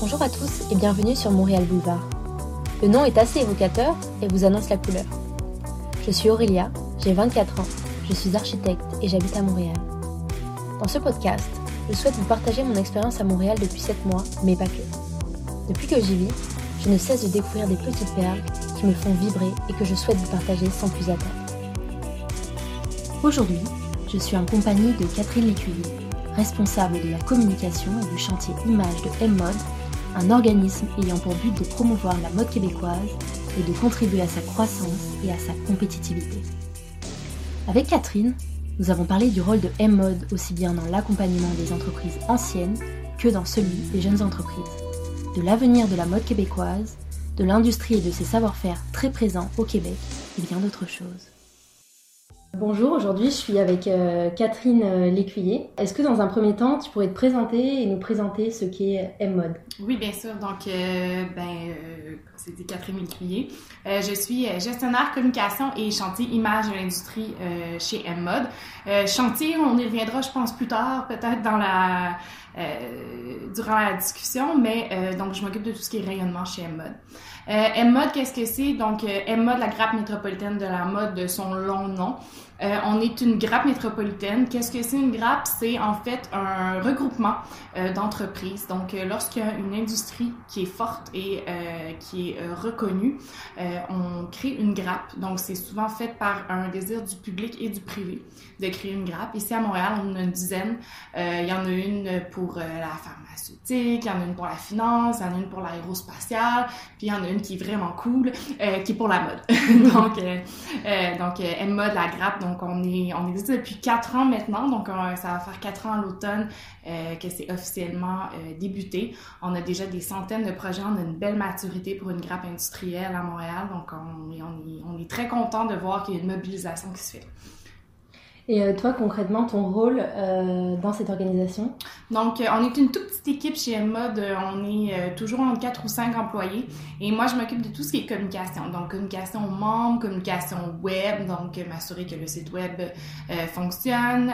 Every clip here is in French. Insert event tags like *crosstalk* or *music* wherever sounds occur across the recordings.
Bonjour à tous et bienvenue sur Montréal Boulevard. Le nom est assez évocateur et vous annonce la couleur. Je suis Aurélia, j'ai 24 ans, je suis architecte et j'habite à Montréal. Dans ce podcast, je souhaite vous partager mon expérience à Montréal depuis 7 mois, mais pas que. Depuis que j'y vis, je ne cesse de découvrir des petites perles qui me font vibrer et que je souhaite vous partager sans plus attendre. Aujourd'hui, je suis en compagnie de Catherine Lécuyer, responsable de la communication et du chantier image de M-Mode, un organisme ayant pour but de promouvoir la mode québécoise et de contribuer à sa croissance et à sa compétitivité. Avec Catherine, nous avons parlé du rôle de M-Mode aussi bien dans l'accompagnement des entreprises anciennes que dans celui des jeunes entreprises, de l'avenir de la mode québécoise, de l'industrie et de ses savoir-faire très présents au Québec et bien d'autres choses. Bonjour, aujourd'hui je suis avec euh, Catherine euh, Lécuyer. Est-ce que dans un premier temps tu pourrais te présenter et nous présenter ce qu'est M-Mode Oui, bien sûr. Donc, euh, ben, c'était Catherine Lécuyer. je suis gestionnaire communication et chantier image de l'industrie chez M-Mode. chantier, on y reviendra, je pense, plus tard, peut-être dans la durant la discussion, mais donc je m'occupe de tout ce qui est rayonnement chez M-Mode. Euh, M-Mode, qu'est-ce que c'est? Donc, euh, M-Mode, la grappe métropolitaine de la mode de son long nom. Euh, on est une grappe métropolitaine. Qu'est-ce que c'est une grappe? C'est en fait un regroupement euh, d'entreprises. Donc, euh, lorsqu'il y a une industrie qui est forte et qui est reconnue, on crée une grappe. Donc, c'est souvent fait par un désir du public et du privé de créer une grappe. Ici à Montréal, on en a une dizaine. il y en a une pour la pharmaceutique, il y en a une pour la finance, il y en a une pour l'aérospatiale, puis il y en a une qui est vraiment cool, qui est pour la mode. *laughs* donc, donc M-Mode, la grappe, on, est, on existe depuis quatre ans maintenant. Donc, euh, ça va faire quatre ans à l'automne euh, que c'est officiellement euh, débuté. On a déjà des centaines de projets. On a une belle maturité pour une grappe industrielle à Montréal. Donc, on, on est très content de voir qu'il y a une mobilisation qui se fait. Et euh, toi, concrètement, ton rôle euh, dans cette organisation? Donc, euh, on est une toute petite équipe chez M-Mode. On est toujours entre 4 ou 5 employés. Et moi, je m'occupe de tout ce qui est communication. Donc, communication aux membres, communication web. Donc, m'assurer que le site web fonctionne,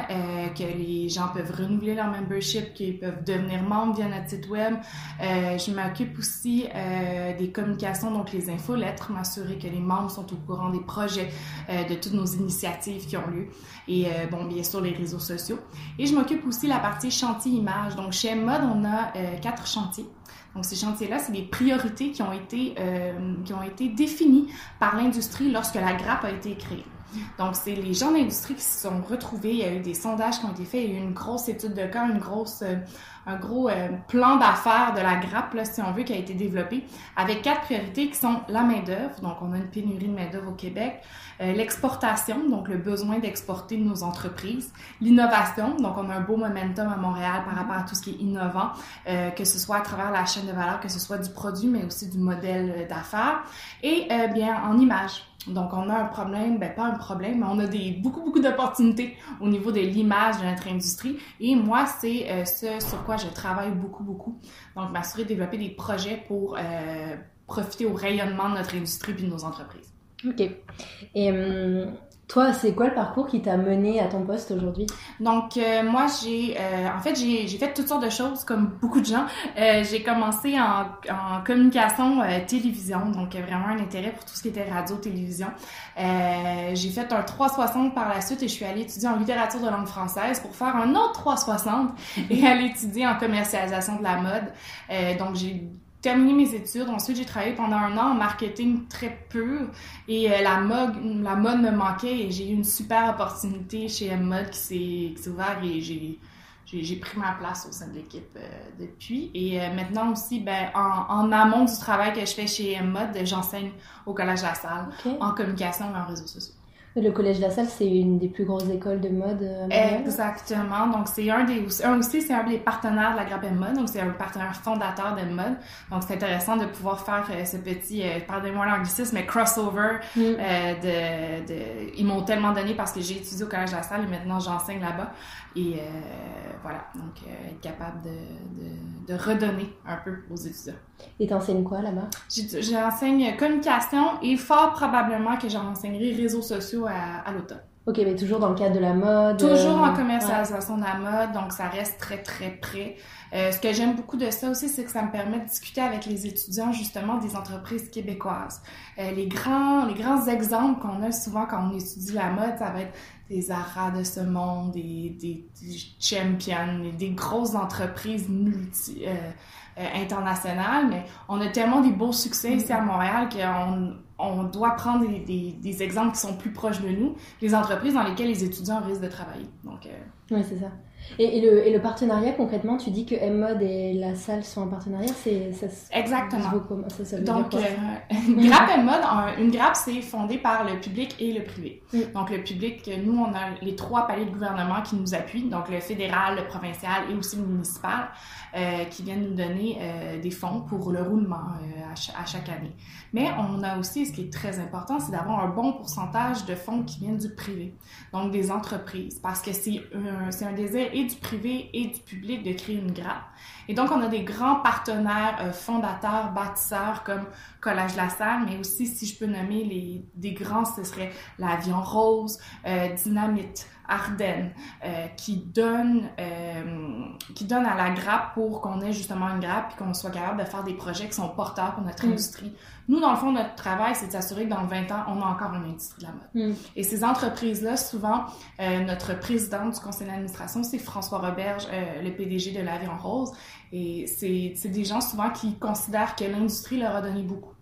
que les gens peuvent renouveler leur membership, qu'ils peuvent devenir membres via notre site web. je m'occupe aussi des communications, donc les infolettres, m'assurer que les membres sont au courant des projets, de toutes nos initiatives qui ont lieu. Euh, bon, bien sûr, les réseaux sociaux. Et je m'occupe aussi de la partie chantier image. Donc, chez Mode, on a euh, quatre chantiers. Donc, ces chantiers-là, c'est des priorités qui ont été, euh, qui ont été définies par l'industrie lorsque la grappe a été créée. Donc, c'est les gens d'industrie qui se sont retrouvés. Il y a eu des sondages qui ont été faits. Il y a eu une grosse étude de cas, une grosse, euh, un gros euh, plan d'affaires de la grappe, là, si on veut, qui a été développé avec quatre priorités qui sont la main-d'œuvre. Donc, on a une pénurie de main-d'œuvre au Québec. Euh, l'exportation, donc le besoin d'exporter nos entreprises. L'innovation, donc on a un beau momentum à Montréal par rapport à tout ce qui est innovant, que ce soit à travers la chaîne de valeur, que ce soit du produit, mais aussi du modèle d'affaires. Et bien, en image. Donc, on a un problème, ben pas un problème, mais on a des, beaucoup, beaucoup d'opportunités au niveau de l'image de notre industrie. Et moi, c'est euh, ce sur quoi je travaille beaucoup, beaucoup. Donc, m'assurer de développer des projets pour euh, profiter au rayonnement de notre industrie et de nos entreprises. OK. Hum, toi, c'est quoi le parcours qui t'a mené à ton poste aujourd'hui? Donc, euh, moi, j'ai, euh, en fait, j'ai, fait toutes sortes de choses, comme beaucoup de gens. Euh, j'ai commencé en, en communication télévision, donc vraiment un intérêt pour tout ce qui était radio-télévision. j'ai fait un 360 par la suite et je suis allée étudier en littérature de langue française pour faire un autre 360 *laughs* et aller étudier en commercialisation de la mode. donc, j'ai terminé mes études. Ensuite, j'ai travaillé pendant un an en marketing très pur et euh, la mode, la mode me manquait et j'ai eu une super opportunité chez M-Mode qui s'est ouverte et j'ai j'ai pris ma place au sein de l'équipe euh, depuis. Et euh, maintenant aussi, ben, en, en, amont du travail que je fais chez M-Mode, j'enseigne au Collège La Salle en communication et en réseaux sociaux. Le Collège de la Salle, c'est une des plus grosses écoles de mode. Euh, Exactement. Donc, c'est un des, un aussi, c'est un des partenaires de la Grappe Mode. Donc, c'est un partenaire fondateur de mode. Donc, c'est intéressant de pouvoir faire euh, ce petit, euh, pardonnez-moi l'anglicisme, mais crossover. Mm. Euh, de, de, ils m'ont tellement donné parce que j'ai étudié au Collège de la Salle et maintenant j'enseigne là-bas. Et voilà. Donc, être capable de, de, de, redonner un peu aux étudiants. Et t'enseignes quoi là-bas? J'enseigne communication et fort probablement que j'enseignerai réseaux sociaux à, l'automne. Ok, mais toujours dans le cadre de la mode. Toujours en commercialisation de la mode, donc ça reste très très près. Euh, ce que j'aime beaucoup de ça aussi, c'est que ça me permet de discuter avec les étudiants justement des entreprises québécoises. Euh, les grands les grands exemples qu'on a souvent quand on étudie la mode, ça va être des Zara de ce monde, des, des, des grosses entreprises multi euh, internationales. Mais on a tellement des beaux succès ici à Montréal qu'on on doit prendre des, exemples qui sont plus proches de nous, les entreprises dans lesquelles les étudiants risquent de travailler. Donc, oui, c'est ça. Et, et, le, et, le, partenariat, concrètement, tu dis que M-Mode et la salle sont en partenariat, c'est ça Exactement. Ça, ça Donc, euh, une grappe M-Mode, une grappe, c'est fondé par le public et le privé. Mm. Donc, le public, nous, on a les trois paliers de gouvernement qui nous appuient, donc le fédéral, le provincial et aussi le municipal, euh, qui viennent nous donner euh, des fonds pour le roulement euh, à, ch à, chaque année. Mais on a aussi, ce qui est très important, c'est d'avoir un bon pourcentage de fonds qui viennent du privé, donc des entreprises, parce que c'est un, un désir et du privé et du public de créer une grappe. Et donc, on a des grands partenaires euh, fondateurs, bâtisseurs comme Collège La Salle, mais aussi, si je peux nommer les, des grands, ce serait l'Avion Rose, euh, Dynamite, Ardennes, euh, qui donne euh, qui donne à la grappe pour qu'on ait justement une grappe et qu'on soit capable de faire des projets qui sont porteurs pour notre mm. industrie. Nous, dans le fond, notre travail, c'est de s'assurer que dans 20 ans, on a encore une industrie de la mode. Mm. Et ces entreprises-là, souvent, euh, notre président du conseil d'administration, c'est François Roberge, le PDG de l'Avion Rose. Et c'est des gens souvent qui considèrent que l'industrie leur a donné beaucoup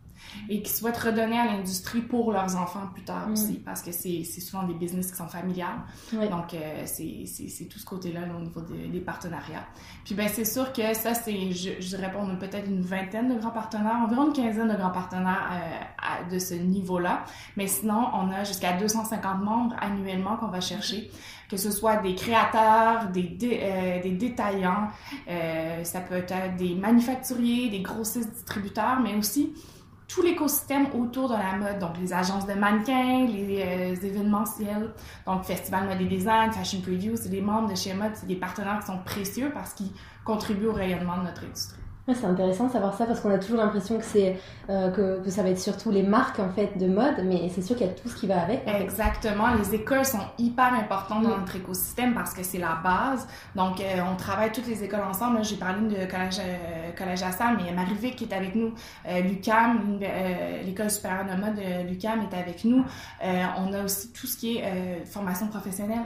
et qui souhaitent redonner à l'industrie pour leurs enfants plus tard aussi, parce que c'est souvent des business qui sont familiales. Donc, euh, c'est tout ce côté-là au niveau des partenariats. Puis, ben c'est sûr que ça, c'est, je, je dirais on a peut-être une vingtaine de grands partenaires, environ une quinzaine de grands partenaires euh, de ce niveau-là. Mais sinon, on a jusqu'à 250 membres annuellement qu'on va chercher que ce soit des créateurs, des, dé, euh, des détaillants, euh, ça peut être des manufacturiers, des grossistes distributeurs, mais aussi tout l'écosystème autour de la mode, donc les agences de mannequins, les euh, événementiels, donc Festival Mode et Design, Fashion Preview, c'est des membres de chez Mode, c'est des partenaires qui sont précieux parce qu'ils contribuent au rayonnement de notre industrie. Ouais, c'est intéressant de savoir ça parce qu'on a toujours l'impression que c'est euh, que, que, ça va être surtout les marques en fait de mode, mais c'est sûr qu'il y a tout ce qui va avec. Exactement, les écoles sont hyper importantes dans notre écosystème parce que c'est la base. Donc euh, on travaille toutes les écoles ensemble. J'ai parlé de collège euh, collège Assam, mais Marie-Vic qui est avec nous, euh, l'UCAM, euh, l'école supérieure de mode de l'UCAM est avec nous. on a aussi tout ce qui est formation professionnelle.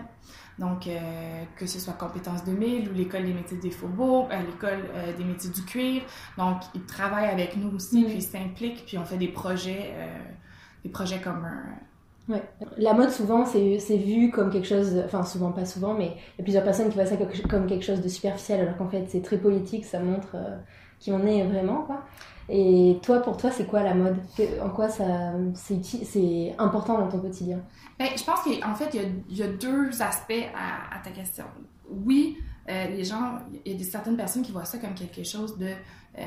Donc, euh, que ce soit Compétences 2000 ou l'École des métiers des faubourgs, euh, l'École euh, des métiers du cuir. Donc, ils travaillent avec nous aussi, mm. puis ils s'impliquent, puis on fait des projets, des projets communs. Ouais. La mode, souvent, c'est vu comme quelque chose, enfin, souvent, pas souvent, mais il y a plusieurs personnes qui voient ça comme quelque chose de superficiel, alors qu'en fait, c'est très politique, ça montre qui on est vraiment, quoi. Et toi, pour toi, c'est quoi la mode? En quoi c'est important dans ton quotidien? Ben, Je pense qu'en fait, il y, a, deux aspects à ta question. Oui, euh, les gens, il y a des, certaines personnes qui voient ça comme quelque chose de euh,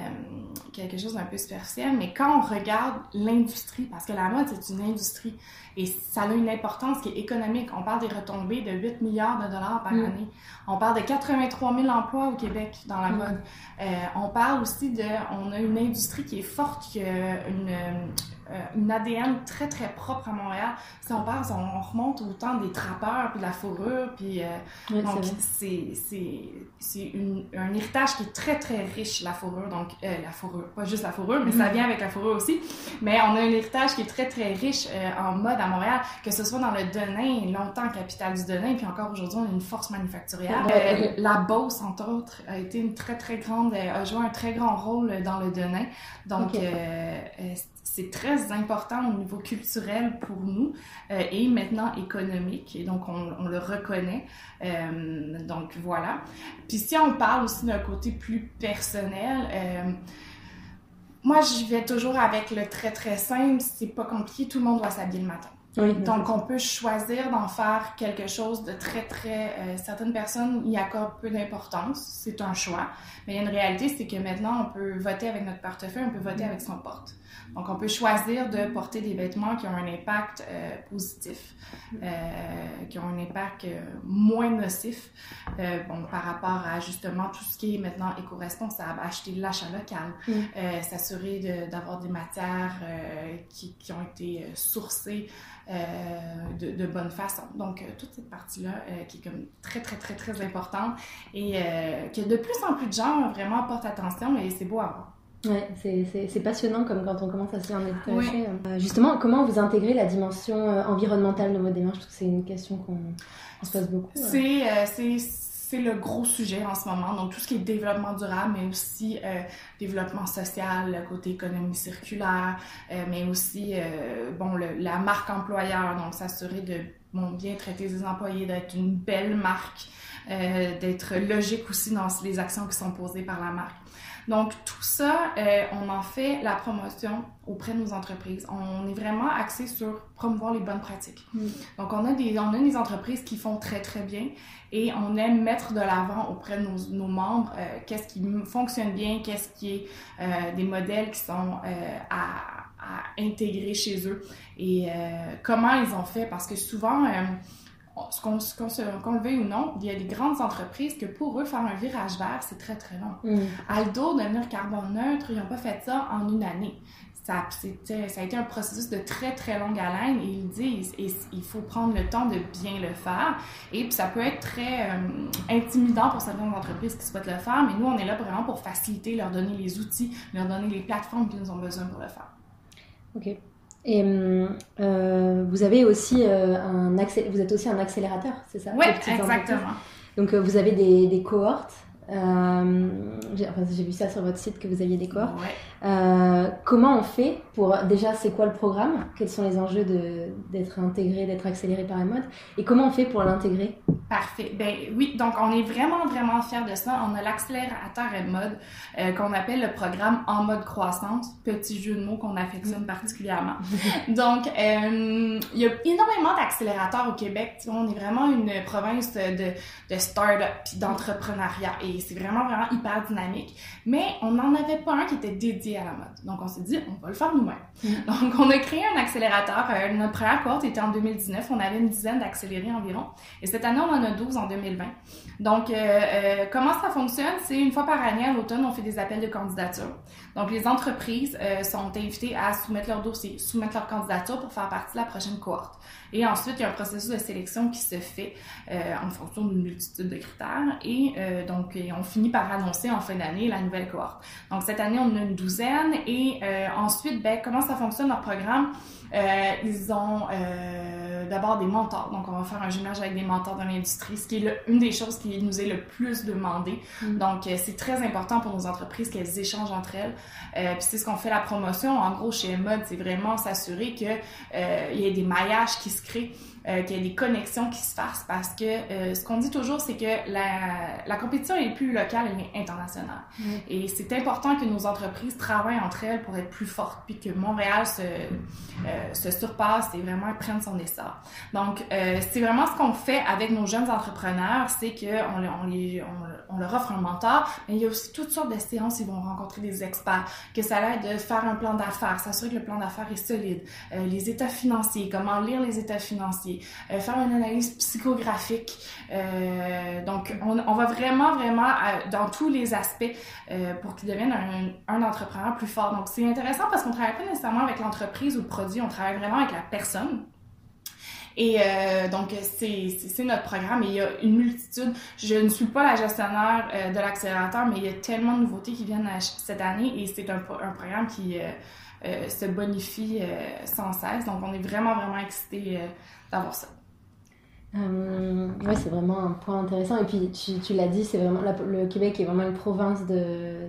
quelque chose d'un peu superficiel, mais quand on regarde l'industrie, parce que la mode, c'est une industrie et ça a une importance qui est économique. On parle des retombées de 8 milliards de dollars par mm. année. On parle de 83 000 emplois au Québec dans la mm. mode. Euh, on parle aussi de, on a une industrie qui est forte, qui a une, une ADN très très propre à Montréal. Si on parle, on, on remonte au temps des trappeurs, puis de la fourrure, puis euh, oui, donc c'est c'est un héritage qui est très très riche la fourrure, donc euh, la fourrure, pas juste la fourrure, mais ça vient avec la fourrure aussi. Mais on a un héritage qui est très très riche euh, en mode à Montréal, que ce soit dans le Denain, longtemps capitale du Denain, puis encore aujourd'hui on a une force manufacturière. Euh, la Beauce entre autres a été une très très grande, a joué un très grand rôle dans le Denain, donc okay c'est très important au niveau culturel pour nous euh, et maintenant économique. Et donc, on, on le reconnaît. Euh, donc, voilà. Puis si on parle aussi d'un côté plus personnel, euh, moi, je vais toujours avec le très, très simple. C'est pas compliqué. Tout le monde doit s'habiller le matin. Oui, Donc, on peut choisir d'en faire quelque chose de très, très... Euh, certaines personnes y accordent peu d'importance. C'est un choix. Mais il y a une réalité, c'est que maintenant, on peut voter avec notre portefeuille, on peut voter avec son porte. Donc, on peut choisir de porter des vêtements qui ont un impact euh, positif, euh, qui ont un impact moins nocif bon, par rapport à justement tout ce qui est maintenant éco-responsable, acheter de l'achat local, mm. s'assurer d'avoir des matières qui, qui, ont été sourcées de, de, bonne façon. Donc, toute cette partie-là qui est comme très, très, très, très importante et que de plus en plus de gens vraiment portent attention et c'est beau à voir. Ouais, c'est passionnant comme quand on commence à s'y intéresser. Euh, justement, comment vous intégrez la dimension euh, environnementale dans votre démarche Je trouve que c'est une question qu'on se pose beaucoup. Euh, c'est le gros sujet en ce moment. Donc, tout ce qui est développement durable, mais aussi développement social, le côté économie circulaire, mais aussi, le, la marque employeur. Donc, s'assurer de bon, bien traiter ses employés, d'être une belle marque, d'être logique aussi dans les actions qui sont posées par la marque. Donc, tout ça, euh, on en fait la promotion auprès de nos entreprises. On est vraiment axé sur promouvoir les bonnes pratiques. Mm. Donc, on a, des, on a des entreprises qui font très, très bien et on aime mettre de l'avant auprès de nos, nos membres euh, qu'est-ce qui fonctionne bien, qu'est-ce qui est euh, des modèles qui sont à, à, intégrer chez eux et comment ils ont fait. Parce que souvent, qu'on qu le veuille ou non, il y a des grandes entreprises que pour eux, faire un virage vert, c'est très, très long. Mm. Aldo, devenir carbone neutre, ils n'ont pas fait ça en une année. Ça, ça a été un processus de très, très longue haleine et ils disent il faut prendre le temps de bien le faire. Et puis ça peut être très euh, intimidant pour certaines entreprises qui souhaitent le faire, mais nous, on est là vraiment pour faciliter, leur donner les outils, leur donner les plateformes qu'ils ont besoin pour le faire. OK. Et euh, vous avez aussi euh, un vous êtes aussi un accélérateur, c'est ça? Oui, exactement. Donc euh, vous avez des, des cohortes. J'ai vu ça sur votre site que vous aviez des cohortes. Euh, comment on fait pour déjà c'est quoi le programme? Quels sont les enjeux d'être intégré, d'être accéléré par mode? Et comment on fait pour l'intégrer? Parfait. Ben oui, donc on est vraiment vraiment fiers de ça. On a l'accélérateur mode euh, qu'on appelle le programme en mode croissance, petit jeu de mots qu'on affectionne particulièrement. *laughs* donc euh, il y a énormément d'accélérateurs au Québec. Tu vois, on est vraiment une province de, de start-up puis d'entrepreneuriat et c'est vraiment vraiment hyper dynamique. Mais on n'en avait pas un qui était dédié à la mode. Donc, on s'est dit, on va le faire nous-mêmes. Mm. Donc, on a créé un accélérateur. Euh, notre première cohorte était en 2019. On avait une dizaine d'accélérés environ. Et cette année, on en a 12 en 2020. Donc, euh, euh, comment ça fonctionne? C'est une fois par année, à l'automne, on fait des appels de candidature. Donc, les entreprises sont invitées à soumettre leur dossier, soumettre leur candidature pour faire partie de la prochaine cohorte. Et ensuite, il y a un processus de sélection qui se fait en fonction d'une multitude de critères. Et donc, on finit par annoncer en fin d'année la nouvelle cohorte. Donc, cette année, on a une douzaine et euh, ensuite, ben, comment ça fonctionne leur programme? Euh, ils ont euh, d'abord des mentors. Donc, on va faire un jumelage avec des mentors dans l'industrie, ce qui est une des choses qui nous est le plus demandé. Mm. Donc, c'est très important pour nos entreprises qu'elles échangent entre elles. puis, c'est ce qu'on fait la promotion. En gros, chez Mode, c'est vraiment s'assurer qu'il y ait des maillages qui se créent. Euh, qu'il y ait des connexions qui se fassent parce que euh, ce qu'on dit toujours, c'est que la, la compétition est plus locale, elle est internationale. Mm. Et c'est important que nos entreprises travaillent entre elles pour être plus fortes, puis que Montréal se, euh, se surpasse et vraiment prenne son essor. Donc, c'est vraiment ce qu'on fait avec nos jeunes entrepreneurs, c'est qu'on on les, on, on, leur offre un mentor, mais il y a aussi toutes sortes de séances, ils vont rencontrer des experts, que ça l'aide de faire un plan d'affaires, s'assurer que le plan d'affaires est solide, les états financiers, comment lire les états financiers, euh, faire une analyse psychographique. Euh, donc, on, va vraiment, vraiment euh, dans tous les aspects pour qu'ils deviennent un, entrepreneur plus fort. Donc, c'est intéressant parce qu'on travaille pas nécessairement avec l'entreprise ou le produit, on travaille vraiment avec la personne. Et donc, c'est notre programme et il y a une multitude. Je ne suis pas la gestionnaire de l'accélérateur, mais il y a tellement de nouveautés qui viennent cette année et c'est un, programme qui se bonifie sans cesse. Donc, on est vraiment, vraiment excités d'avoir ça. Euh, oui, c'est vraiment un point intéressant. Et puis, tu, tu l'as dit, c'est vraiment le Québec est vraiment une province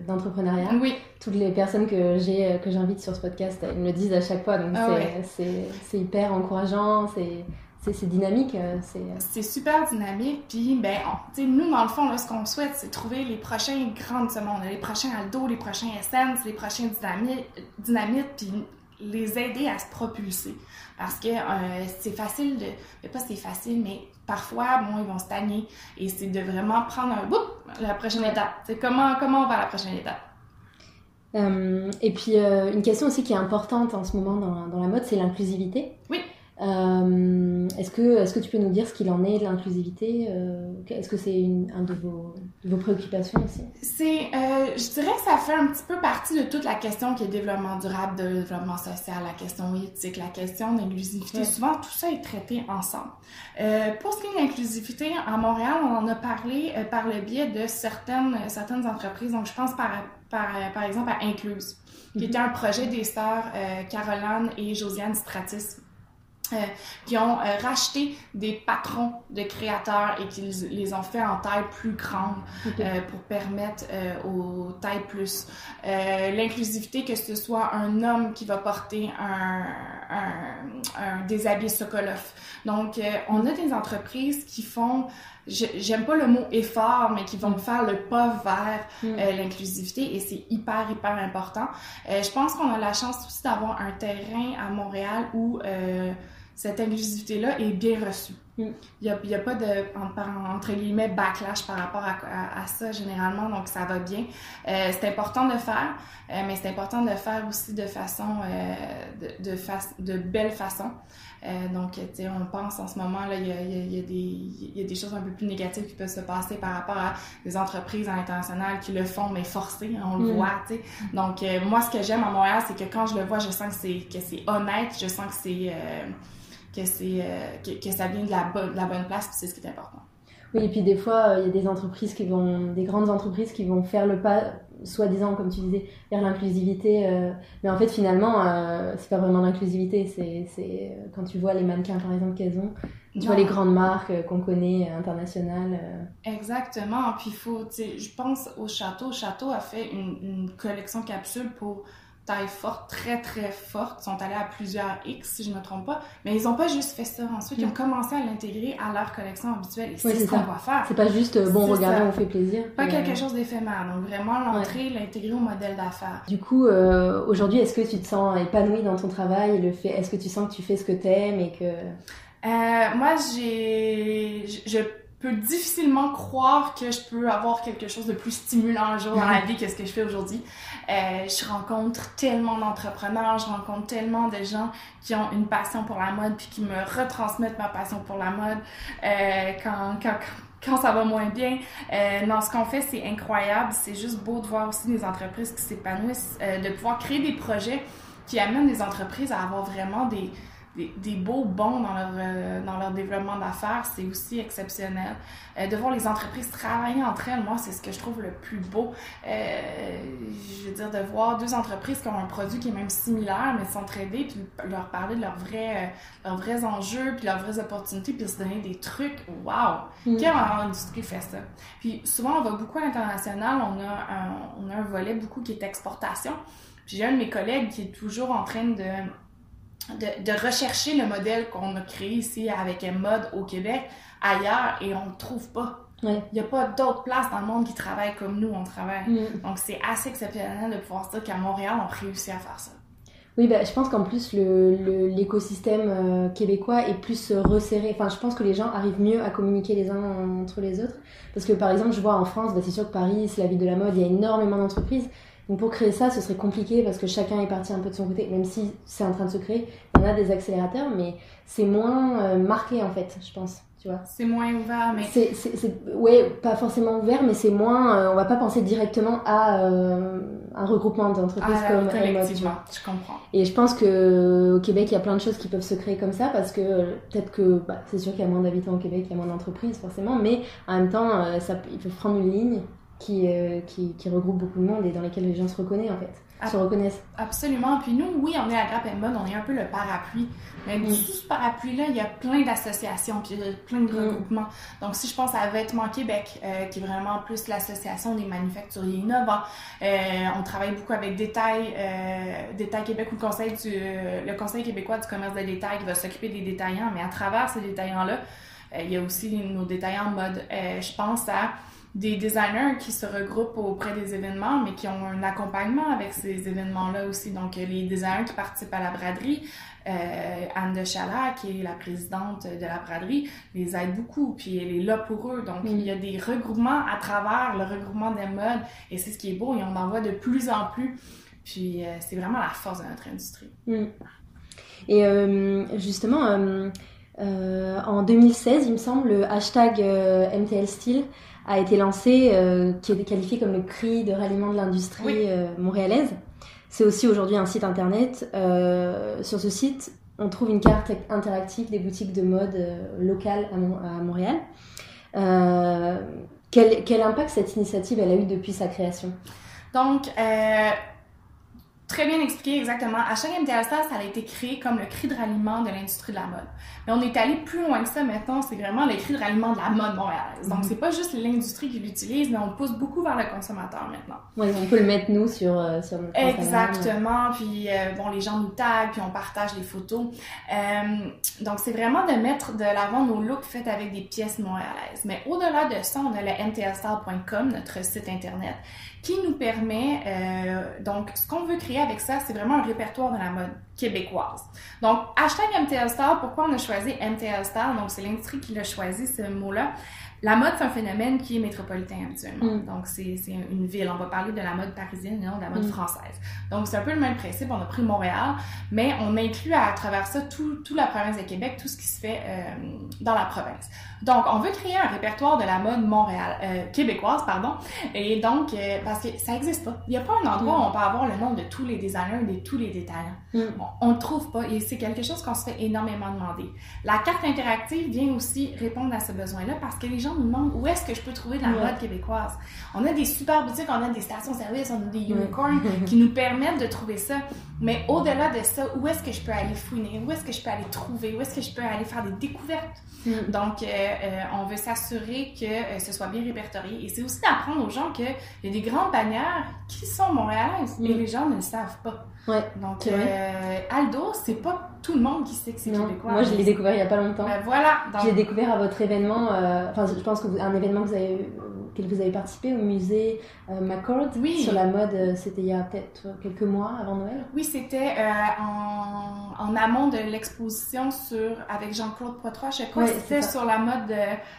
d'entrepreneuriat. Oui. Toutes les personnes que j'ai que j'invite sur ce podcast, elles me le disent à chaque fois. Donc, ah c'est hyper encourageant. C'est c'est dynamique. Euh, c'est euh. super dynamique. Puis, ben, nous, dans le fond, là, ce qu'on souhaite, c'est trouver les prochains grands de ce monde. Les prochains Aldo, les prochains Essence, les prochains Dynamite, dynamite puis les aider à se propulser. Parce que euh, c'est facile de. Mais pas c'est facile, mais parfois, bon, ils vont stagner. Et c'est de vraiment prendre un bout, la prochaine étape. C'est comment, comment on va à la prochaine étape? Euh, et puis, euh, une question aussi qui est importante en ce moment dans, dans la mode, c'est l'inclusivité. Oui. Euh, est-ce que, est que tu peux nous dire ce qu'il en est de l'inclusivité euh, Est-ce que c'est une, un de vos, vos préoccupations aussi? C'est, euh, je dirais que ça fait un petit peu partie de toute la question qui est développement durable, de développement social, la question éthique, la question d'inclusivité. Souvent, tout ça est traité ensemble. pour ce qui est de l'inclusivité, à Montréal, on en a parlé par le biais de certaines, certaines entreprises. Donc, je pense par, par, par exemple à Incluse, qui mm-hmm. était un projet des sœurs Caroline et Josiane Stratis euh, qui ont euh, racheté des patrons de créateurs et qui les ont fait en taille plus grande euh, pour permettre aux tailles plus. L'inclusivité, que ce soit un homme qui va porter un, un, un déshabillé Sokolov. Donc, on a des entreprises qui font j'aime pas le mot effort, mais qui vont mm. faire le pas vers mm. l'inclusivité et c'est hyper, hyper important. je pense qu'on a la chance aussi d'avoir un terrain à Montréal où cette inclusivité-là est bien reçue. Mm. Il n'y a, pas de, entre guillemets, backlash par rapport à, à, ça généralement, donc ça va bien. Euh, c'est important de faire, euh, mais c'est important de faire aussi de façon, euh, de, de, de belle façon. Donc, tu sais, on pense en ce moment, là, il y a, y, a des, y a des choses un peu plus négatives qui peuvent se passer par rapport à des entreprises internationales qui le font, mais forcées, hein, on le mm. voit, tu sais. Donc, moi, ce que j'aime à Montréal, c'est que quand je le vois, je sens que c'est, que c'est honnête, je sens que c'est que, c'est, euh, que, ça vient de la, bonne, la bonne place, c'est ce qui est important. Oui, et puis des fois, euh, il y a des entreprises qui vont, des grandes entreprises qui vont faire le pas, soi-disant, comme tu disais, vers l'inclusivité. Euh, mais en fait, finalement, c'est pas vraiment l'inclusivité. C'est, c'est quand tu vois les mannequins, par exemple, qu'elles ont. Tu vois les grandes marques qu'on connaît internationales. Exactement. Puis faut, je pense au château. Château a fait une, une collection capsule pour taille forte, très très forte, sont allés à plusieurs X si je ne me trompe pas, mais ils n'ont pas juste fait ça. Ensuite, ils ont mm. commencé à l'intégrer à leur collection habituelle et c'est ce qu'on va faire. C'est pas juste euh, bon, regardez, on fait plaisir. Pas quelque euh, chose d'éphémère, donc vraiment l'entrée, l'intégrer au modèle d'affaires. Du coup, euh, aujourd'hui, est-ce que tu te sens épanouie dans ton travail le fait, Est-ce que tu sens que tu fais ce que tu aimes et que... moi, j'ai... Je peux difficilement croire que je peux avoir quelque chose de plus stimulant un jour dans la vie que ce que je fais aujourd'hui. Euh, je rencontre tellement d'entrepreneurs, je rencontre tellement de gens qui ont une passion pour la mode puis qui me retransmettent ma passion pour la mode euh, quand, quand, quand ça va moins bien. Euh, dans ce qu'on fait, c'est incroyable. C'est juste beau de voir aussi des entreprises qui s'épanouissent, euh, de pouvoir créer des projets qui amènent des entreprises à avoir vraiment des des, beaux bons dans leur, euh, dans leur développement d'affaires, c'est aussi exceptionnel. Euh, de voir les entreprises travailler entre elles, moi, c'est ce que je trouve le plus beau. Euh, je veux dire, de voir deux entreprises qui ont un produit qui est même similaire, mais s'entraider, puis leur parler de leurs vrais, leurs vrais enjeux, puis leurs vraies opportunités, puis se donner des trucs. Wow! Mm. Quelle industrie fait ça? Puis souvent, on va beaucoup à l'international, on, a un, on a un volet beaucoup qui est exportation. Puis j'ai un de mes collègues qui est toujours en train de de, de, rechercher le modèle qu'on a créé ici avec mode au Québec ailleurs et on ne trouve pas. Il n'y a pas d'autres places dans le monde qui travaillent comme nous, on travaille. Mm. Donc, c'est assez exceptionnel de pouvoir dire qu'à Montréal, on réussit à faire ça. Oui, bah, je pense qu'en plus, l'écosystème le, euh, québécois est plus euh, resserré. Enfin, je pense que les gens arrivent mieux à communiquer les uns entre les autres. Parce que, par exemple, je vois en France, bah, c'est sûr que Paris, c'est la ville de la mode, il y a énormément d'entreprises. Donc pour créer ça, ce serait compliqué parce que chacun est parti un peu de son côté, même si c'est en train de se créer. Il y en a des accélérateurs, mais c'est moins euh, marqué en fait, je pense. Tu vois. C'est moins ouvert, mais. C'est, c'est, ouais, pas forcément ouvert, mais c'est moins. Euh, on va pas penser directement à euh, un regroupement d'entreprises ah, comme Collectivement, je comprends. Et je pense que au Québec, il y a plein de choses qui peuvent se créer comme ça parce que peut-être que bah, c'est sûr qu'il y a moins d'habitants au Québec, il y a moins d'entreprises forcément, mais en même temps, ça, ils peuvent prendre une ligne qui, euh, qui, qui, regroupe beaucoup de monde et dans lesquels les gens se reconnaissent en fait, se reconnaissent. Absolument. Puis nous, oui, on est à Grappe Mode, on est un peu le parapluie. Mais mm. sous ce parapluie-là, il y a plein d'associations, puis plein de mm. regroupements. Donc si je pense à Vêtements Québec, euh, qui est vraiment plus l'association des manufacturiers innovants, euh, on travaille beaucoup avec Détail, Détail Québec ou le Conseil, du, le Conseil québécois du commerce de détail qui va s'occuper des détaillants. Mais à travers ces détaillants-là, il y a aussi nos détaillants mode. je pense à des designers qui se regroupent auprès des événements, mais qui ont un accompagnement avec ces événements-là aussi. Donc, les designers qui participent à la braderie, euh, Anne de Chala, qui est la présidente de la braderie, les aide beaucoup, puis elle est là pour eux. Donc, il y a des regroupements à travers le regroupement des modes, et c'est ce qui est beau, et on en voit de plus en plus. Puis, euh, c'est vraiment la force de notre industrie. Mm. Et justement, en 2016, il me semble, le hashtag MTL Style a été lancé, qui est qualifié comme le cri de ralliement de l'industrie montréalaise. C'est aussi aujourd'hui un site internet. sur ce site, on trouve une carte interactive des boutiques de mode locales à, Montréal. Quel, quel, impact cette initiative elle a eu depuis sa création? Donc, euh, très bien expliqué exactement. À chaque MTL ça a été créé comme le cri de ralliement de l'industrie de la mode. Mais on est allé plus loin que ça maintenant, c'est vraiment le cri de ralliement de la mode montréalaise. Donc, mhm. c'est pas juste l'industrie qui l'utilise, mais on pousse beaucoup vers le consommateur maintenant. Oui, on peut le mettre nous sur, euh, sur notre Exactement. Puis, euh, bon, les gens nous taguent, puis on partage les photos. Euh, donc, c'est vraiment de mettre de l'avant nos looks faits avec des pièces montréalaises. Mais au-delà de ça, on a le mtlstyle.com, notre site internet, qui nous permet, euh, donc, ce qu'on veut créer avec ça, c'est vraiment un répertoire de la mode québécoise. Donc, hashtag MTL Star, pourquoi on a choisi MTL Star? Donc, c'est l'industrie qui l'a choisi, ce mot-là. La mode, c'est un phénomène qui est métropolitain actuellement. Mm. Donc, c'est une ville. On va parler de la mode parisienne et non de la mode mm. française. Donc, c'est un peu le même principe. On a pris Montréal, mais on inclut à, travers ça toute tout la province de Québec, tout ce qui se fait euh, dans la province. Donc, on veut créer un répertoire de la mode Montréal, euh, québécoise, pardon. Et donc, euh, parce que ça n'existe pas. Il n'y a pas un endroit où on peut avoir le nom de tous les designers de tous les détaillants. Mm. On ne trouve pas et c'est quelque chose qu'on se fait énormément demander. La carte interactive vient aussi répondre à ce besoin-là parce que les gens nous demandent où est-ce que je peux trouver de la mode québécoise. On a des super boutiques, on a des stations-service, on a des unicorns *laughs* qui nous permettent de trouver ça. Mais au-delà de ça, où est-ce que je peux aller fouiner? Où est-ce que je peux aller trouver? Où est-ce que je peux aller faire des découvertes? Mm. Donc, euh, on veut s'assurer que euh, ce soit bien répertorié. Et c'est aussi d'apprendre aux gens qu'il y a des grandes bannières qui sont montréalaises, mais mm. les gens ne le savent pas. Ouais, Donc, Aldo, c'est pas tout le monde qui sait que c'est québécois. Moi, je l'ai découvert il y a pas longtemps. Ben voilà. Donc... J'ai découvert à votre événement, enfin, je pense que vous, un événement que vous avez que vous avez participé au musée euh, McCord oui. sur la mode, euh, c'était il y a peut-être quelques mois avant Noël? Oui, c'était euh, en, en, amont de l'exposition sur avec Jean-Claude Poitras, je crois c'était sur la mode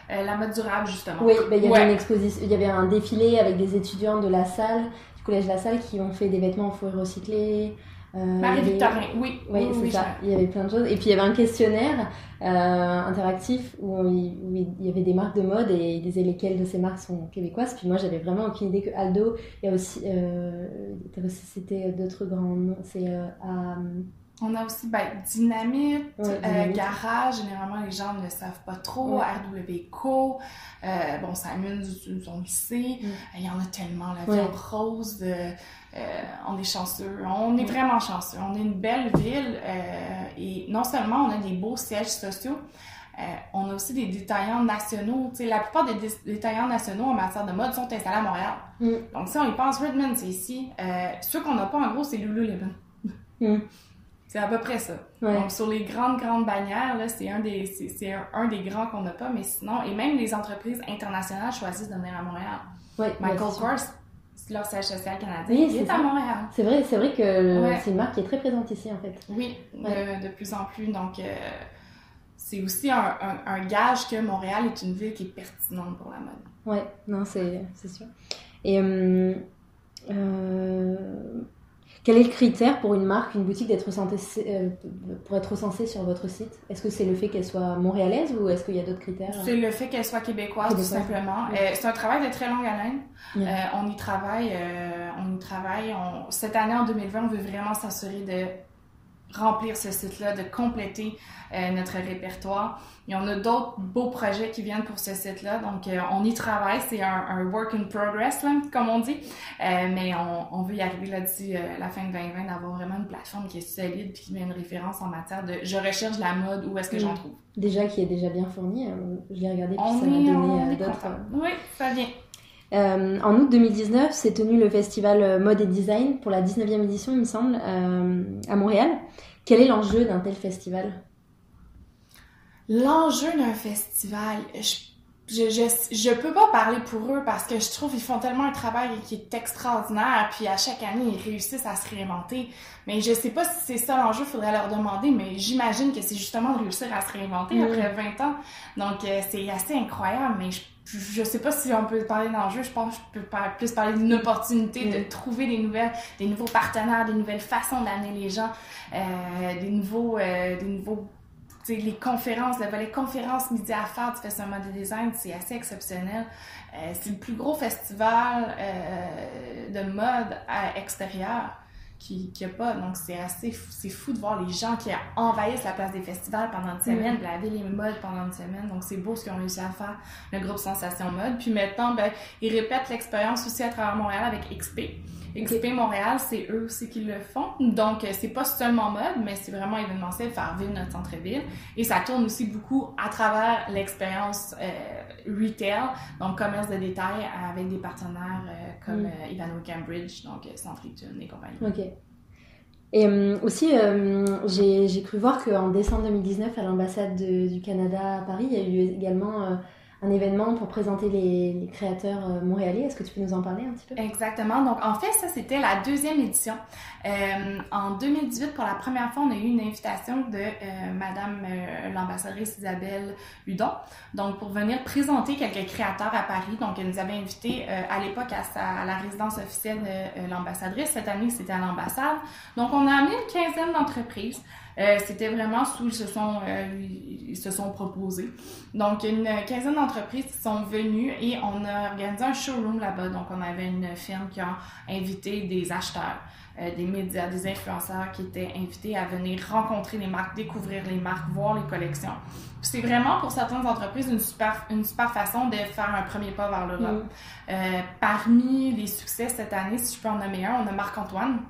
la mode durable justement. Oui, ben, il y avait une exposition, il y avait un défilé avec des étudiants de la salle, du collège La Salle qui ont fait des vêtements en fourrure recyclée. Euh, Marie-Victorin, oui. Oui, c'est ça. Il y avait plein de choses. Et puis il y avait un questionnaire euh, interactif où il, y avait des marques de mode et il disait lesquelles de ces marques sont québécoises. Puis moi, j'avais vraiment aucune idée que Aldo, il y a aussi, euh, c'était d'autres grands noms. C'est à on a aussi ben, Dynamite, euh, Garage, généralement les gens ne le savent pas trop, RW Co, euh, bon, Simon, on le sait, il y en a tellement, la viande rose, euh, on est chanceux, on est vraiment chanceux, on est une belle ville et non seulement on a des beaux sièges sociaux, on a aussi des détaillants nationaux. sais, la plupart des détaillants nationaux en matière de mode sont installés à Montréal. Mm. Donc, si on y pense, Redmond, c'est ici. ceux qu'on n'a pas, en gros, c'est Lululemon. Mm. *laughs* C'est à peu près ça. Donc, sur les grandes, grandes bannières, là, c'est un des, c'est, un, des grands qu'on n'a pas, mais sinon, et même les entreprises internationales choisissent de venir à Montréal. Michael Kors, leur siège social canadien, il est, à Montréal. C'est vrai, c'est vrai que c'est une marque qui est très présente ici, en fait. Oui, de, plus en plus. Donc, euh, c'est aussi un, un, gage que Montréal est une ville qui est pertinente pour la mode. Oui, non, c'est, sûr. Et euh, euh quel est le critère pour une marque, une boutique d'être euh, pour être recensée sur votre site? Est-ce que c'est le fait qu'elle soit montréalaise ou est-ce qu'il y a d'autres critères? C'est le fait qu'elle soit québécoise, tout simplement. Euh, c'est un travail de très longue haleine. Euh, on y travaille, on y travaille. Cette année, en 2020, on veut vraiment s'assurer de remplir ce site-là, de compléter euh, notre répertoire. Y en a d'autres beaux projets qui viennent pour ce site-là, donc euh, on y travaille, c'est un, work in progress, là, comme on dit, euh, mais on, on, veut y arriver là d'ici la fin de 2020, d'avoir vraiment une plateforme qui est solide puis qui met une référence en matière de je recherche la mode, où est-ce que j'en trouve. Déjà qui est déjà bien fourni, je l'ai regardé puis ça m'a donné d'autres. Oui, ça vient. Euh, en août 2019, s'est tenu le festival Mode et Design pour la 19e édition, il me semble, euh, à Montréal. Quel est l'enjeu d'un tel festival? L'enjeu d'un festival, je, je, je, peux pas parler pour eux parce que je trouve qu'ils font tellement un travail qui est extraordinaire, puis à chaque année, ils réussissent à se réinventer. Mais je sais pas si c'est ça l'enjeu, faudrait leur demander, mais j'imagine que c'est justement de réussir à se réinventer après 20 ans. Donc, euh, c'est assez incroyable, mais je je sais pas si on peut parler d'enjeu, je pense que je peux plus parler d'une opportunité de trouver des nouvelles, des nouveaux partenaires, des nouvelles façons d'amener les gens, euh, des nouveaux, euh, des nouveaux les conférences, le volet conférences midi à faire du Festival de design, c'est assez exceptionnel. Euh, c'est le plus gros festival euh, de mode à extérieur qui a pas. Donc, c'est assez fou, c'est fou de voir les gens qui envahissent la place des festivals pendant une semaine, la ville est mode pendant une semaine. Donc, c'est beau ce qu'ils ont réussi à faire, le groupe Sensation Mode. Puis maintenant, ben, ils répètent l'expérience aussi à travers Montréal avec XP. XP Montréal, c'est eux aussi qui le font. Donc, euh, c'est pas seulement mode, mais c'est vraiment événementiel, faire vivre notre centre-ville. Et ça tourne aussi beaucoup à travers l'expérience euh, retail, donc commerce de détail avec des partenaires euh, comme mm. euh, Ivano Cambridge, donc Centritune et compagnie. OK. Et aussi, j'ai cru voir qu'en décembre 2019, à l'ambassade du Canada à Paris, il y a eu également un événement pour présenter les, créateurs euh, montréalais. Est-ce que tu peux nous en parler un petit peu? Exactement. Donc, en fait, ça, c'était la deuxième édition. Euh, en 2018, pour la première fois, on a eu une invitation de euh, Madame l'ambassadrice Isabelle Hudon, donc pour venir présenter quelques créateurs à Paris. Donc, elle nous avait invités à l'époque à, à, la résidence officielle de l'ambassadrice. Cette année, c'était à l'ambassade. Donc, on a amené une quinzaine d'entreprises. Euh, c'était vraiment sous, ils se sont, euh, ils se sont proposés. Donc, une quinzaine d'entreprises sont venues et on a organisé un showroom là-bas. Donc, on avait une firme qui a invité des acheteurs, euh, des médias, des influenceurs qui étaient invités à venir rencontrer les marques, découvrir les marques, voir les collections. C'est vraiment pour certaines entreprises une super, une super façon de faire un premier pas vers l'Europe. Mm. parmi les succès cette année, si je peux en nommer un, on a Marc-Antoine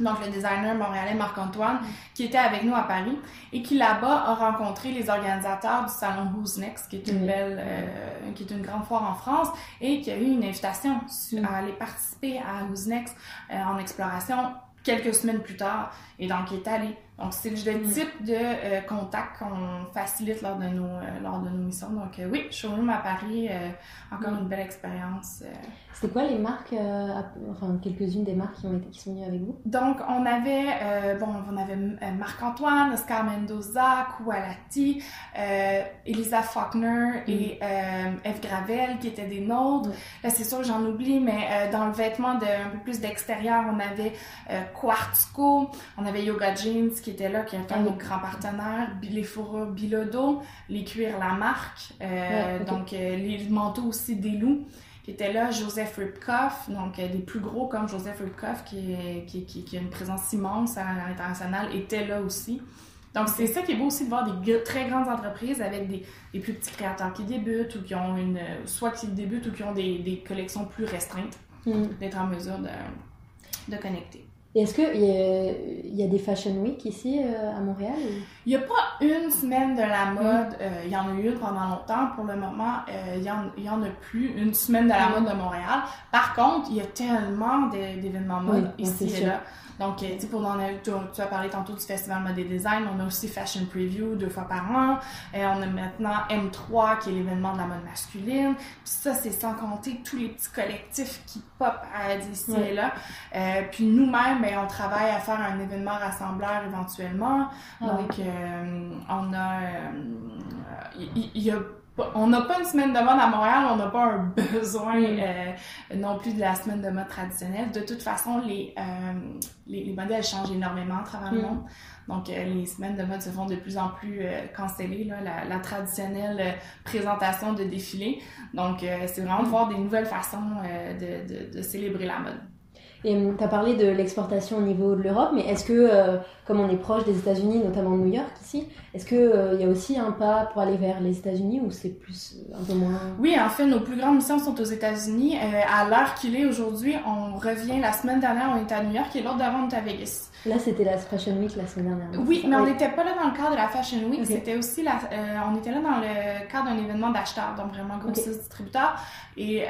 donc le designer montréalais Marc-Antoine, qui était avec nous à Paris et qui là-bas a rencontré les organisateurs du salon Who's Next, qui est une belle, euh, qui est une grande foire en France, et qui a eu une invitation à aller participer à Who's Next euh, en exploration quelques semaines plus tard, et donc il est allé donc, c'est le mm. type de euh, contact qu'on facilite lors de nos, euh, lors de nos missions. Donc, euh, oui, showroom à Paris, encore mm. une belle expérience. C'était quoi les marques, enfin, quelques-unes des marques qui, ont été, qui sont venues avec vous? Donc, on avait, bon, on avait Marc-Antoine, Oscar Mendoza, Koualati, Elisa Faulkner et mm. Eve Gravel qui étaient des nôtres. Là, c'est sûr, j'en oublie, mais dans le vêtement de un peu plus d'extérieur, on avait Quartzco, on avait Yoga Jeans, qui était là, qui est un de nos grands partenaires, les fourrures Bilodo, les cuirs Lamarque, euh, donc euh, les manteaux aussi des loups qui étaient là, Joseph Ripkoff, donc euh, des plus gros comme Joseph Ripkoff, qui, qui, qui, a une présence immense à l'international, était là aussi. Donc, c'est ça qui est beau aussi de voir des très grandes entreprises avec des, des, plus petits créateurs qui débutent ou qui ont une. soit qui débutent ou qui ont des, des collections plus restreintes, mm. d'être en mesure de, de connecter est-ce qu'il y, a des Fashion Week ici euh, à Montréal? Il n'y a pas une semaine de la mode. Euh, il y en a eu une pendant longtemps. Pour le moment, euh, il n'y en, a plus une semaine de la mode de Montréal. Par contre, il y a tellement d'événements mode ici et là. Donc, tu sais, pour tu, tu, as parlé tantôt du Festival Mode et Design, on a aussi Fashion Preview deux fois par an. Et on a maintenant M3, qui est l'événement de la mode masculine. Puis ça, c'est sans compter tous les petits collectifs qui pop à d'ici et là. Euh, puis nous-mêmes, ben, on travaille à faire un événement rassembleur éventuellement. Ah Donc, euh, on a... Il euh, y, a on n'a pas une semaine de mode à Montréal, on n'a pas un *laughs* besoin mm. euh, non plus de la semaine de mode traditionnelle. De toute façon, les, euh, les, modèles changent énormément à travers le mm. monde. Donc, euh, les semaines de mode se font de plus en plus cancellées, là, la, traditionnelle présentation de défilé. Donc, c'est vraiment de voir des nouvelles façons de, de, de célébrer la mode. Et hum, tu as parlé de l'exportation au niveau de l'Europe, mais est-ce que, euh, comme on est proche des États-Unis, notamment New York ici, est-ce qu'il euh, y a aussi un pas pour aller vers les États-Unis ou c'est plus euh, un peu moins? Oui, en fait, nos plus grandes missions sont aux États-Unis. à l'heure qu'il est aujourd'hui, on revient la semaine dernière, on était à New York et l'autre d'avant, on était à Vegas. Là, c'était la Fashion Week la semaine dernière. Oui, mais on n'était pas là dans le cadre de la Fashion Week. C'était aussi la, on était là dans le cadre d'un événement d'acheteurs, donc vraiment gros okay. distributeur, et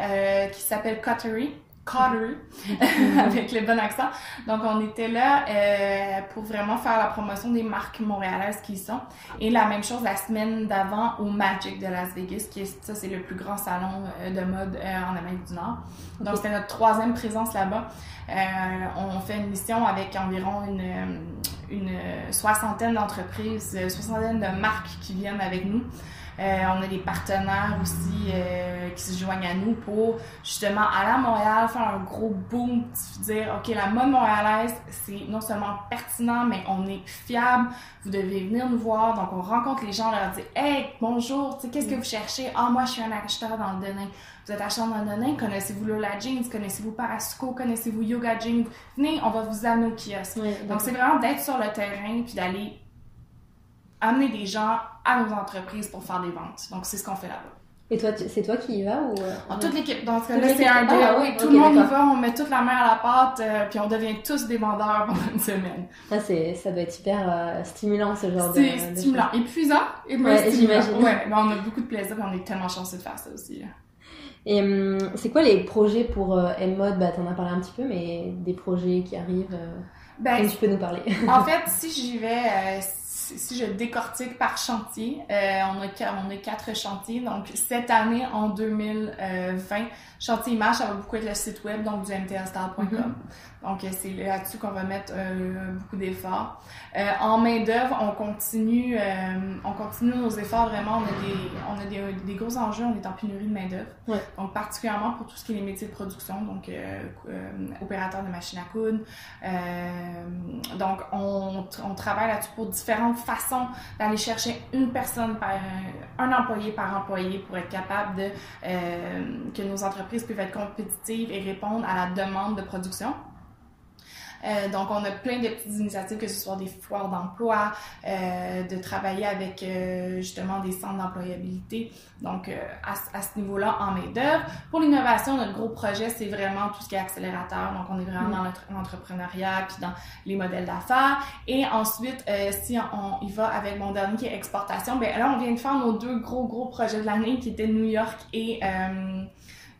qui s'appelle Cottery. Cotter, *laughs* avec le bon accent. Donc, on était là euh, pour vraiment faire la promotion des marques montréalaises qui sont. Et la même chose la semaine d'avant au Magic de Las Vegas, qui est, ça, c'est le plus grand salon euh, de mode euh, en Amérique du Nord. Donc, c'était notre troisième présence là-bas. on fait une mission avec environ une, une soixantaine d'entreprises, soixantaine de marques qui viennent avec nous. On a des partenaires aussi qui se joignent à nous pour justement aller à Montréal, faire un gros boom, dire, OK, la mode montréalaise, c'est non seulement pertinent, mais on est fiable, vous devez venir nous voir. Donc, on rencontre les gens, on leur dit, hey, bonjour, qu'est-ce que vous cherchez? Ah, moi, je suis un acheteur dans le Denain. Vous êtes acheteur dans le Denain, connaissez-vous Lola Jeans, connaissez-vous Parasco, connaissez-vous Yoga Jeans? Venez, on va vous amener au kiosque. Donc, c'est vraiment d'être sur le terrain puis d'aller amener des gens à nos entreprises pour faire des ventes. Donc, c'est ce qu'on fait là-bas. Et toi, c'est toi qui y vas ou euh, En toute l'équipe. Donc là, c'est un ah, oui, tout le monde y va, on met toute la main à la pâte, euh, puis on devient tous des vendeurs pendant une semaine. Ah, c'est, ça doit être super euh, stimulant ce genre de. C'est stimulant, épuisant et ouais, j'imagine. Ouais, mais on a beaucoup de plaisir, et on est tellement chanceux de faire ça aussi. Et hum, c'est quoi les projets pour M-Mode Bah, t'en as parlé un petit peu, mais des projets qui arrivent. Ben, tu peux nous parler. en *laughs* fait, si j'y vais si je décortique par chantier, euh, on, a, on a quatre chantiers. Donc, cette année, en 2020, chantier image, ça va beaucoup être le site web, donc du mtlstar.com. Mm-hmm. Donc, euh, c'est là-dessus qu'on va mettre euh, beaucoup d'efforts. en main-d'œuvre, on continue, on continue nos efforts vraiment. On a, des, on a des, des gros enjeux, on est en pénurie de main-d'œuvre. Donc, particulièrement pour tout ce qui est les métiers de production, donc opérateur de machine à coudre. donc, on, on travaille là-dessus pour différentes façon d'aller chercher une personne par un employé par employé pour être capable de euh, que nos entreprises puissent être compétitives et répondre à la demande de production. Euh, donc, on a plein de petites initiatives, que ce soit des foires d'emploi, euh, de travailler avec euh, justement des centres d'employabilité. Donc, à, ce niveau-là, en main-d'œuvre. Pour l'innovation, notre gros projet, c'est vraiment tout ce qui est accélérateur. Donc, on est vraiment dans l'entrepreneuriat puis dans les modèles d'affaires. Et ensuite, si on, y va avec mon dernier qui est exportation, ben là, on vient de faire nos deux gros, gros projets de l'année qui étaient New York et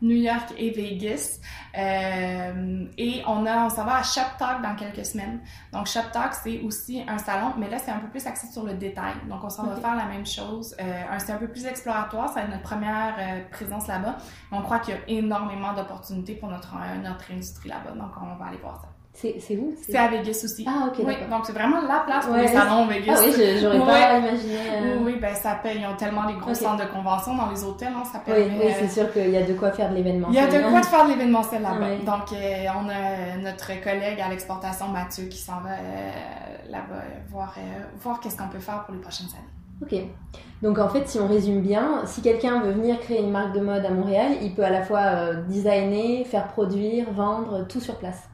New York et Vegas. Euh, et on a, on s'en va à Shop Talk dans quelques semaines. Donc Shop Talk, c'est aussi un salon, mais là c'est un peu plus axé sur le détail. Donc on s'en va faire la même chose. Euh, c'est un peu plus exploratoire, c'est notre première euh, présence là-bas. On croit qu'il y a énormément d'opportunités pour notre, notre industrie là-bas. Donc on va aller voir ça. C'est où? C'est à Vegas aussi. Ah, ok. Oui, donc c'est vraiment la place pour les salons Vegas. Ah oui, j'aurais pas imaginé. Euh. Oui, oui, ben ça paye. Ils ont tellement des gros centres de convention dans les hôtels, hein, ça paye. Oui, oui c'est sûr qu'il y a de quoi faire de l'événement. Il y a de quoi faire de l'événementiel là-bas. Donc, euh, on a notre collègue à l'exportation, Mathieu, qui s'en va euh, là-bas voir, voir qu'est-ce qu'on peut faire pour les prochaines années. Ok. Donc en fait, si on résume bien, si quelqu'un veut venir créer une marque de mode à Montréal, il peut à la fois designer, faire produire, vendre, tout sur place.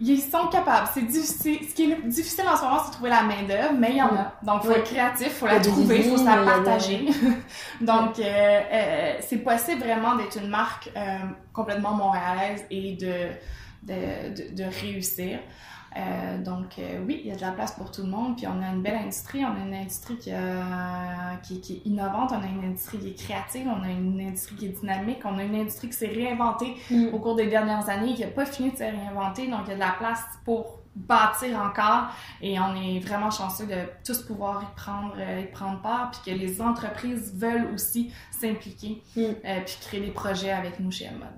Ils sont capables. C'est difficile. Ce qui est difficile en ce moment, c'est de trouver la main-d'œuvre, mais il y en a. Donc, il faut être créatif, il faut la trouver, il faut se la partager. *laughs* Donc, euh, euh, c'est possible vraiment d'être une marque euh, complètement montréalaise et de, de, de, de réussir. Euh, donc euh, oui, il y a de la place pour tout le monde. Puis on a une belle industrie, on a une industrie qui, qui, qui, est innovante, on a une industrie qui est créative, on a une industrie qui est dynamique, on a une industrie qui s'est réinventée mm. au cours des dernières années, qui n'a pas fini de se réinventer. Donc il y a de la place pour bâtir encore et on est vraiment chanceux de tous pouvoir y prendre, euh, y prendre part puis que les entreprises veulent aussi s'impliquer mm. puis créer des projets avec nous chez Mode.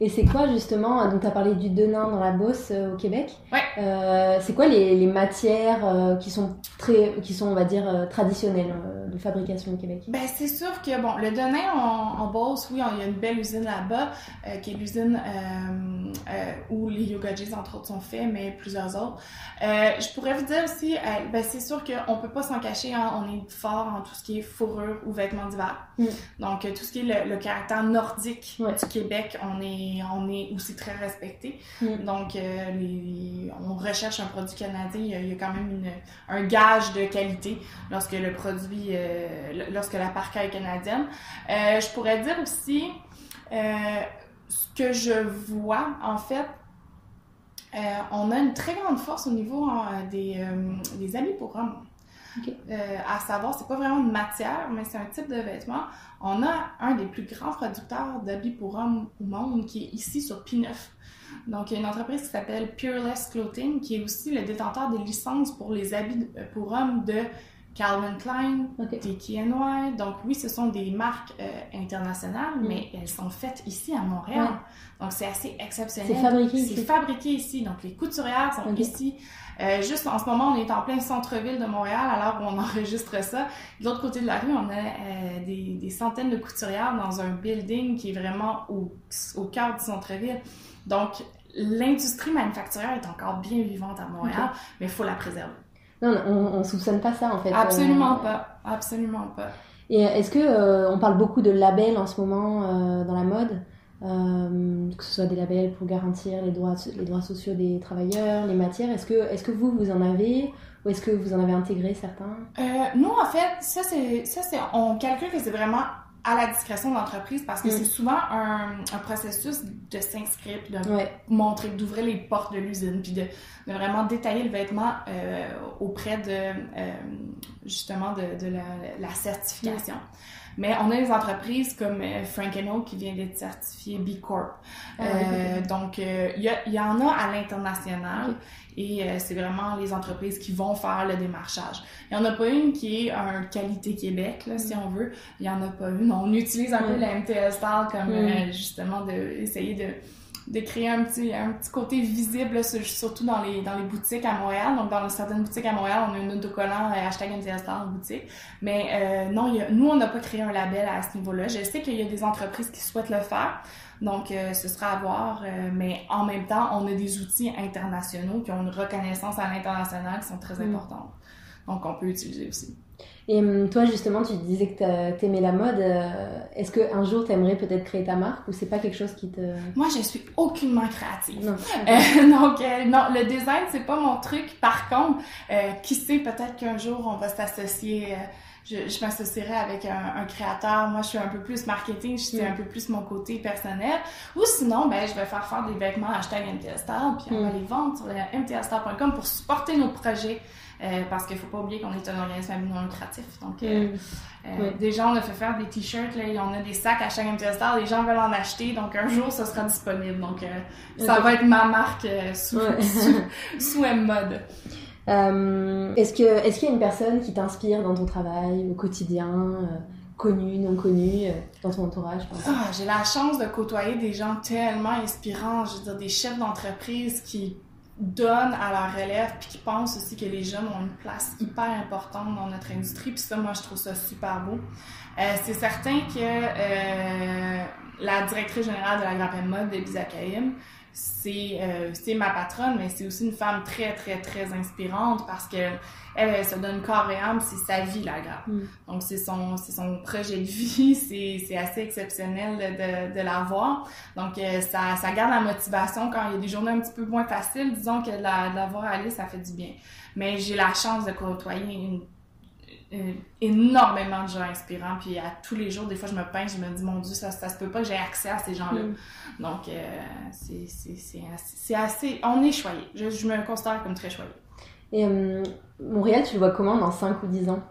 Et c'est quoi justement, donc tu as parlé du Denain dans la Beauce euh, au Québec. Ouais. Euh, c'est quoi les, les matières euh, qui sont très, qui sont on va dire euh, traditionnelles de fabrication au Québec? Ben c'est sûr que bon, le Denain en, en Beauce, oui, il y a une belle usine là-bas, qui est l'usine où les yoga entre autres sont faits, mais plusieurs autres. je pourrais vous dire aussi, ben c'est sûr qu'on peut pas s'en cacher, hein, on est fort en tout ce qui est fourrure ou vêtements d'hiver. Mm. Donc tout ce qui est le, le caractère nordique du Québec, on est on est aussi très respecté. Mm. Donc, euh, on recherche un produit canadien, il y a, quand même un gage de qualité lorsque le produit, euh, lorsque la parka est canadienne. Euh, je pourrais dire aussi ce que je vois, en fait, on a une très grande force au niveau des, des habits pour hommes. Euh, à savoir, c'est pas vraiment une matière, mais c'est un type de vêtement. On a un des plus grands producteurs d'habits pour hommes au monde qui est ici sur P9. Donc, il y a une entreprise qui s'appelle Pureless Clothing qui est aussi le détenteur des licences pour les habits pour hommes de Calvin Klein, Ok. DKNY. Donc oui, ce sont des marques euh, internationales, Mm. mais elles sont faites ici à Montréal. Ouais. Donc c'est assez exceptionnel. C'est fabriqué C'est ici. fabriqué ici. Donc les couturières sont ici. Euh, juste en ce moment, on est en plein centre-ville de Montréal, alors on *laughs* enregistre ça. De l'autre côté de la rue, on a euh, des, des centaines de couturières dans un building qui est vraiment au, au cœur du centre-ville. Donc l'industrie manufacturière est encore bien vivante à Montréal, mais il faut la préserver. Non, non, on, on soupçonne pas ça en fait. Absolument Euh, pas. Absolument pas. Et est-ce que euh, on parle beaucoup de labels en ce moment euh, dans la mode, euh, que ce soit des labels pour garantir les droits, les droits sociaux des travailleurs, les matières? Est-ce que, est-ce que vous vous en avez ou est-ce que vous en avez intégré certains? Euh, nous, en fait, ça, c'est, ça, c'est, on calcule que c'est vraiment à la discrétion de l'entreprise parce que Mm. c'est souvent un, un processus de s'inscrire, de Ouais. montrer, d'ouvrir les portes de l'usine, puis de, de vraiment détailler le vêtement euh, auprès de, euh, justement, de, de la, la certification. Mais on a des entreprises comme euh, Frank Oak qui vient d'être certifié B Corp. Ah, Euh, donc, euh, il y, y en a à l'international et euh, c'est vraiment les entreprises qui vont faire le démarchage. Il n'y en a pas une qui est un qualité Québec, là, si on veut. Il n'y en a pas une. On utilise un peu Mm. la MTL Style comme Mm. euh, justement de essayer de de créer un petit, un petit côté visible, surtout dans les, dans les boutiques à Montréal. Donc, dans certaines boutiques à Montréal, on a un autocollant euh, hashtag Style en boutique. Mais euh, non, il y a- nous, on n'a pas créé un label à ce niveau-là. Je sais qu'il y a des entreprises qui souhaitent le faire. Donc, euh, ce sera à voir. euh, mais en même temps, on a des outils internationaux qui ont une reconnaissance à l'international qui sont très Mm. importantes. Donc, on peut utiliser aussi. Et hum, toi justement, tu disais que t'a- t'aimais la mode. euh, Est-ce que un jour t'aimerais peut-être créer ta marque ou c'est pas quelque chose qui te Moi, je suis aucunement créative. non Euh, *laughs* donc, euh, non, le design, c'est pas mon truc. Par contre, euh, qui sait, peut-être qu'un jour, on va s'associer. euh, je je m'associerai avec un, un créateur. Moi, je suis un peu plus marketing, c'est Mm. un peu plus mon côté personnel. Ou sinon, ben, je vais faire faire des vêtements hashtag MTStar, puis on va Mm. les vendre sur mtstar.com pour supporter nos projets. Euh, parce qu'il faut pas oublier qu'on est un organisme non lucratif. Donc, euh, euh, Oui. Déjà, on a fait faire des t-shirts, là, et on a des sacs à chaque MTStar, les gens veulent en acheter, donc un jour, ça sera disponible. Donc, ça va être ma marque sous, Ouais. *laughs* sous, sous M-Mode. Est-ce que est-ce qu'il y a une personne qui t'inspire dans ton travail au quotidien, connue, non connue, euh, dans ton entourage Ah, j'ai la chance de côtoyer des gens tellement inspirants, je veux dire, des chefs d'entreprise qui donnent à leur relève, puis qui pensent aussi que les jeunes ont une place hyper importante dans notre industrie, puis ça, moi, je trouve ça super beau. Euh, c'est certain que euh, la directrice générale de la Grappe Mode, Elisa Kaïm, c'est euh, c'est ma patronne, mais c'est aussi une femme très, très, très inspirante parce que elle, se donne corps et âme, c'est sa vie, la grappe. Mm. Donc, c'est son, c'est son projet de vie, *laughs* c'est c'est assez exceptionnel de, de la voir. Donc, euh, ça, ça garde la motivation quand il y a des journées un petit peu moins faciles. Disons que de la, de la voir aller, ça fait du bien. Mais j'ai la chance de côtoyer une, une- énormément de gens inspirants. Puis à tous les jours, des fois, je me peins, je me dis, mon Dieu, ça, ça se peut pas que j'ai accès à ces gens-là. Mm. Donc, euh, c'est c'est- c'est assez, c'est assez... On est choyé. Je, je me considère comme très choyé. Et euh, Montréal, tu le vois comment dans 5 ou 10 ans?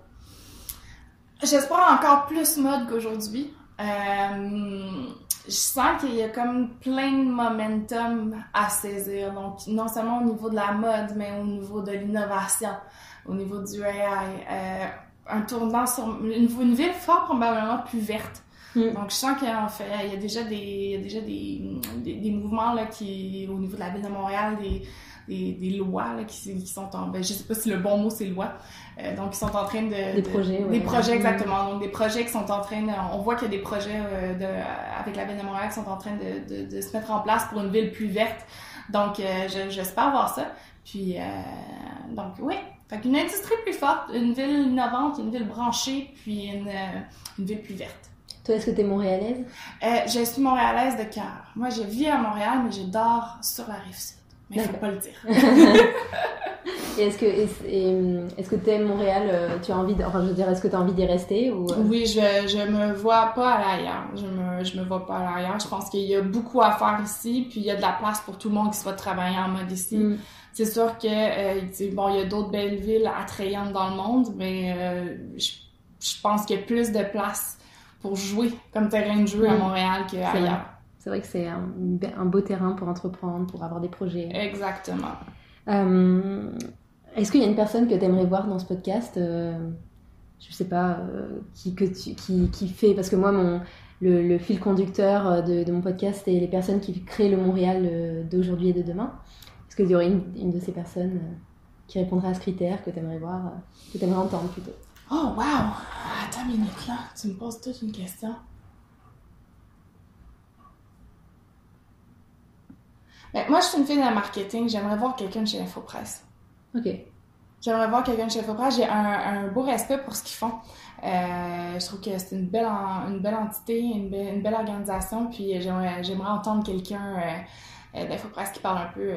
J'espère encore plus mode qu'aujourd'hui. Euh, je sens qu'il y a comme plein de momentum à saisir. Donc, non seulement au niveau de la mode, mais au niveau de l'innovation, au niveau du AI. Euh, un tournant sur une, une ville fort probablement plus verte. Mm. Donc, je sens qu'il a, il y a déjà des, il y a déjà des, des, des mouvements là, qui, au niveau de la ville de Montréal, des, des, des lois là, qui, qui sont en. Ben, je sais pas si le bon mot c'est loi. Euh, donc, ils sont en train de. Des de- projets, ouais. Des projets, Mm. exactement. Donc, des projets qui sont en train de. On voit qu'il y a des projets euh, de, avec la ville de Montréal qui sont en train de, de, de se mettre en place pour une ville plus verte. Donc, euh, je- j'espère voir ça. Puis, euh, donc, oui. Fait qu'une industrie plus forte, une ville innovante, une ville branchée, puis une, euh, une ville plus verte. Toi, est-ce que t'es montréalaise? Euh, je suis montréalaise de cœur. Moi, je vis à Montréal, mais je dors sur la rive sud. Mais il faut pas le dire. *laughs* Et est-ce que est-ce est-ce que t'aimes Montréal euh, Tu as envie de, enfin je veux dire, est-ce que t'as envie d'y rester ou Oui, je, je me vois pas aller ailleurs. Je me, je me vois pas aller ailleurs. Je pense qu'il y a beaucoup à faire ici, puis il y a de la place pour tout le monde qui soit travailler en mode ici. Mm. C'est sûr que, euh, tu bon, il y a d'autres belles villes attrayantes dans le monde, mais euh, je, je pense qu'il y a plus de place pour jouer comme terrain de jeu à Mm. Montréal qu'ailleurs. C'est vrai que c'est un, un beau terrain pour entreprendre, pour avoir des projets. Exactement. Euh, est-ce qu'il y a une personne que t'aimerais voir dans ce podcast je sais pas, qui, que tu, qui, qui fait, parce que moi, mon, le, fil conducteur de, de, mon podcast est les personnes qui créent le Montréal d'aujourd'hui et de demain. Est-ce qu'il y aurait une, une, de ces personnes qui répondrait à ce critère que tu aimerais voir, que tu aimerais entendre plutôt Oh, wow! Attends une minute, là. Tu me poses toute une question. Ben, moi, je suis une fille de marketing. J'aimerais voir quelqu'un chez InfoPresse. OK. J'aimerais voir quelqu'un chez InfoPresse. J'ai un, beau respect pour ce qu'ils font. Euh, je trouve que c'est une belle, une belle entité, une belle, organisation. Puis j'aimerais, entendre quelqu'un euh, euh, d'InfoPresse qui parle un peu,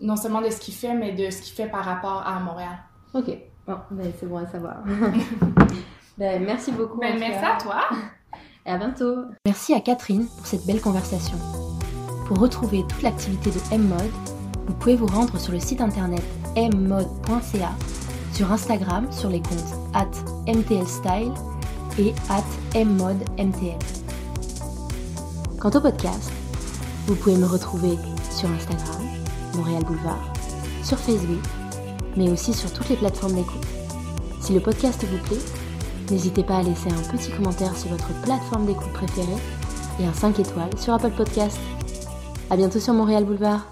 non seulement de ce qu'il fait, mais de ce qu'il fait par rapport à Montréal. OK. Bon, ben, c'est bon à savoir. *laughs* ben, merci beaucoup. Ben, merci à toi. Et à bientôt. Merci à Catherine pour cette belle conversation. Pour retrouver toute l'activité de M-Mode, vous pouvez vous rendre sur le site internet mmode.ca, sur Instagram sur les comptes at mtlstyle et at mmodemtl. Quant au podcast, vous pouvez me retrouver sur Instagram, Montréal Boulevard, sur Facebook mais aussi sur toutes les plateformes d'écoute. Si le podcast vous plaît, n'hésitez pas à laisser un petit commentaire sur votre plateforme d'écoute préférée et un 5 étoiles sur Apple Podcast. A bientôt sur Montréal Boulevard.